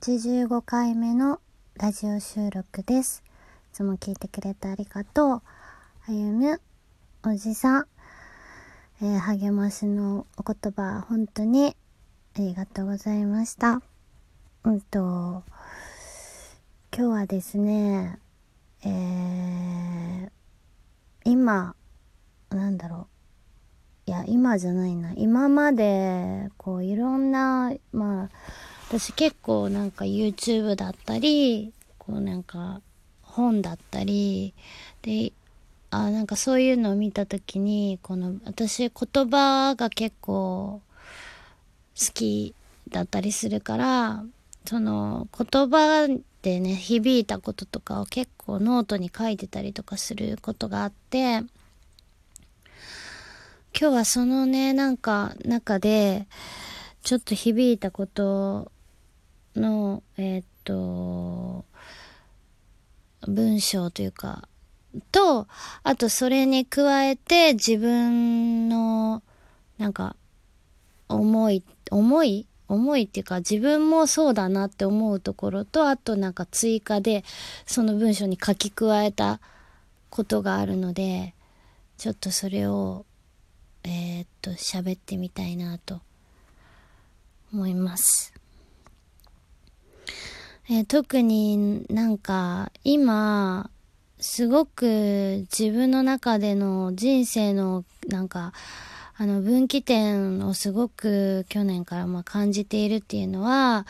85回目のラジオ収録です。いつも聞いてくれてありがとう。あゆむ、おじさん、えー励ましのお言葉、本当にありがとうございました。うんと、今日はですね、えー、今、なんだろう。いや、今じゃないな。今まで、こう、いろんな、まあ、私結構なんか YouTube だったり、こうなんか本だったり、で、あ、なんかそういうのを見たときに、この、私言葉が結構好きだったりするから、その言葉でね、響いたこととかを結構ノートに書いてたりとかすることがあって、今日はそのね、なんか中で、ちょっと響いたことの、えーっと、文章というか、と、あとそれに加えて自分の、なんか、思い、思い思いっていうか自分もそうだなって思うところと、あとなんか追加でその文章に書き加えたことがあるので、ちょっとそれを、えーっと、喋ってみたいなと思います。えー特になんか今、すごく自分の中での人生のなんか、あの分岐点をすごく去年からま感じているっていうのは、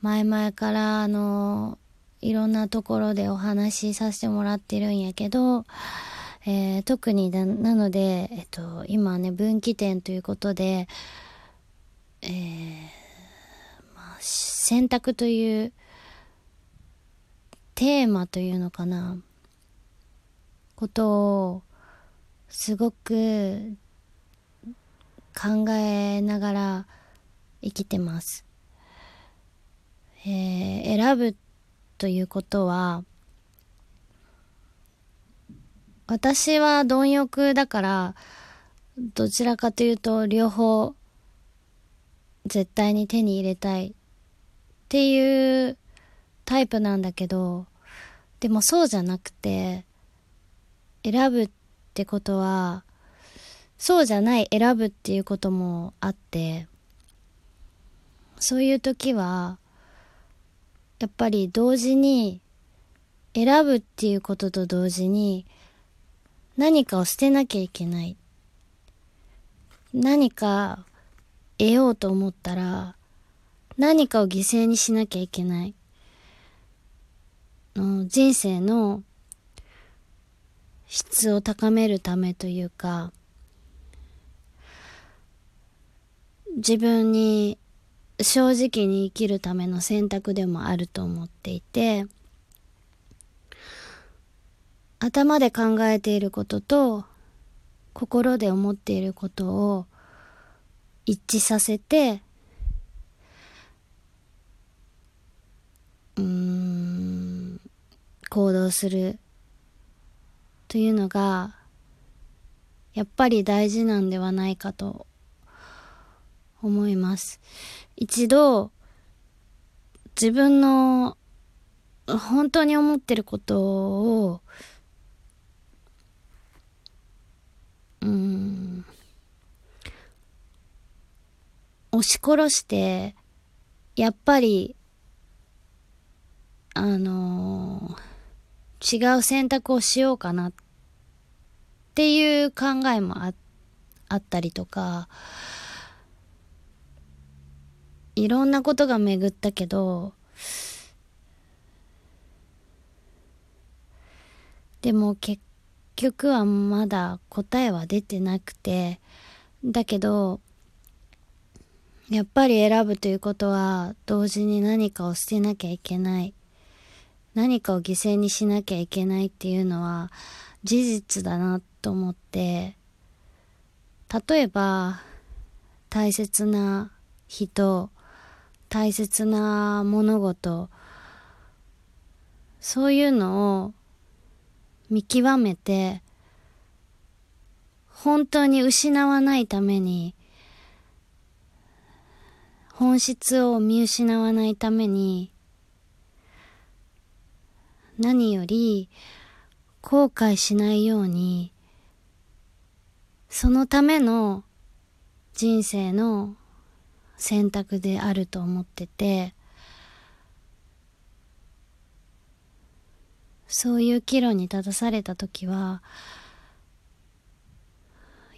前々からあの、いろんなところでお話しさせてもらってるんやけど、えー特にななので、えっと、今ね、分岐点ということで、えーまあ、選択というテーマというのかな、ことをすごく考えながら生きてます。えー選ぶということは、私は貪欲だから、どちらかというと両方絶対に手に入れたいっていうタイプなんだけど、でもそうじゃなくて、選ぶってことは、そうじゃない選ぶっていうこともあって、そういう時は、やっぱり同時に、選ぶっていうことと同時に、何かを捨てなきゃいけない。何か得ようと思ったら、何かを犠牲にしなきゃいけない。の人生の質を高めるためというか、自分に正直に生きるための選択でもあると思っていて、頭で考えていることと心で思っていることを一致させて、うん、行動するというのが、やっぱり大事なんではないかと思います。一度、自分の本当に思ってることを、うん、押し殺して、やっぱり、あの違う選択をしようかなっていう考えもああったりとか、いろんなことが巡ったけど、でも結局はまだ答えは出てなくて、だけど、やっぱり選ぶということは同時に何かを捨てなきゃいけない。何かを犠牲にしなきゃいけないっていうのは事実だなと思って、例えば大切な人、大切な物事、そういうのを見極めて、本当に失わないために、本質を見失わないために、何より後悔しないように、そのための人生の選択であると思ってて、そういう岐路に立たされた時は、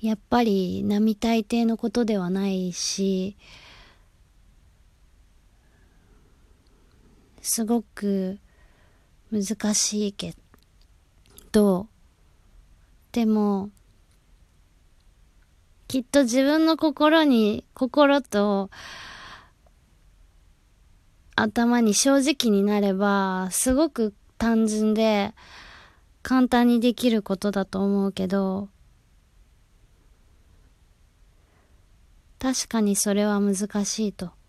やっぱり並大抵のことではないし、すごく難しいけど、でも、きっと自分の心に、心と頭に正直になれば、すごく単純で簡単にできることだと思うけど、確かにそれは難しいと。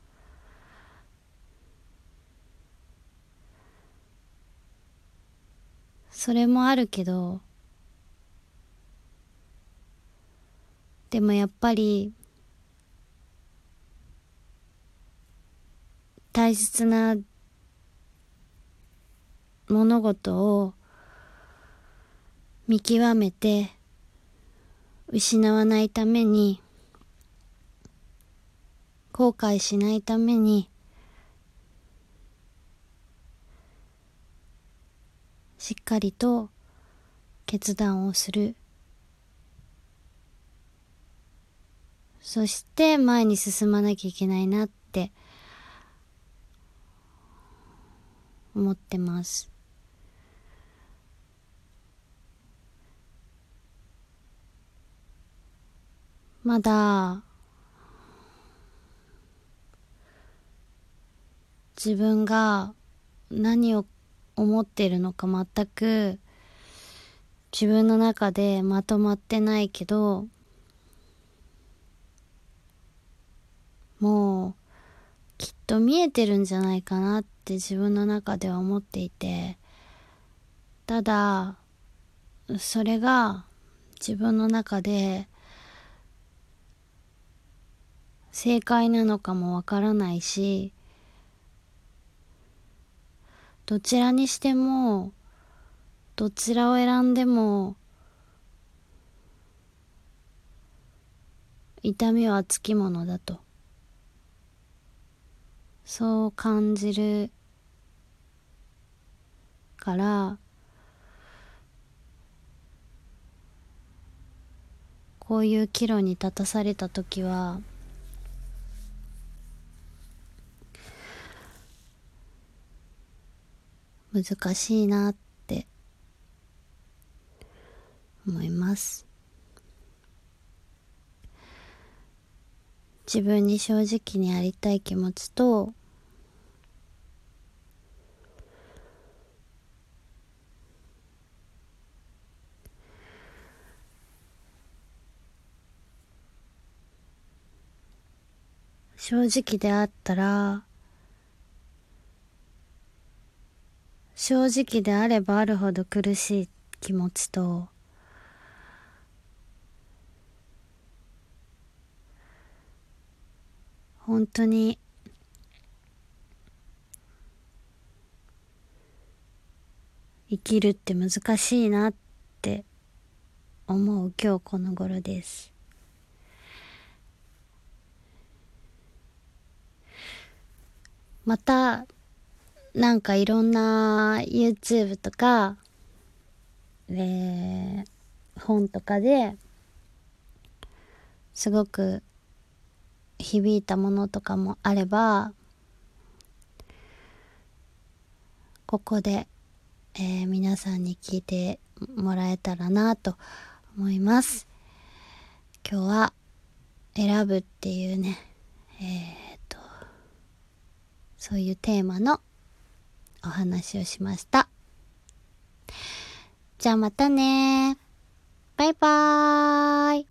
それもあるけど、でもやっぱり、大切な物事を見極めて失わないために後悔しないためにしっかりと決断をする。そして前に進まなきゃいけないなって思ってます。まだ自分が何を思ってるのか全く自分の中でまとまってないけどもうきっと見えてるんじゃないかなって自分の中では思っていてただそれが自分の中で正解なのかもわからないし、どちらにしても、どちらを選んでも、痛みはつきものだと。そう感じるから、こういう岐路に立たされた時は、難しいなって思います。自分に正直にありたい気持ちと正直であったら正直であればあるほど苦しい気持ちと本当に生きるって難しいなって思う今日この頃です。またなんかいろんな YouTube とか、えー、本とかですごく響いたものとかもあれば、ここで、えー、皆さんに聞いてもらえたらなと思います。今日は選ぶっていうね、えー、っと、そういうテーマのお話をしました。じゃあまたねバイバーイ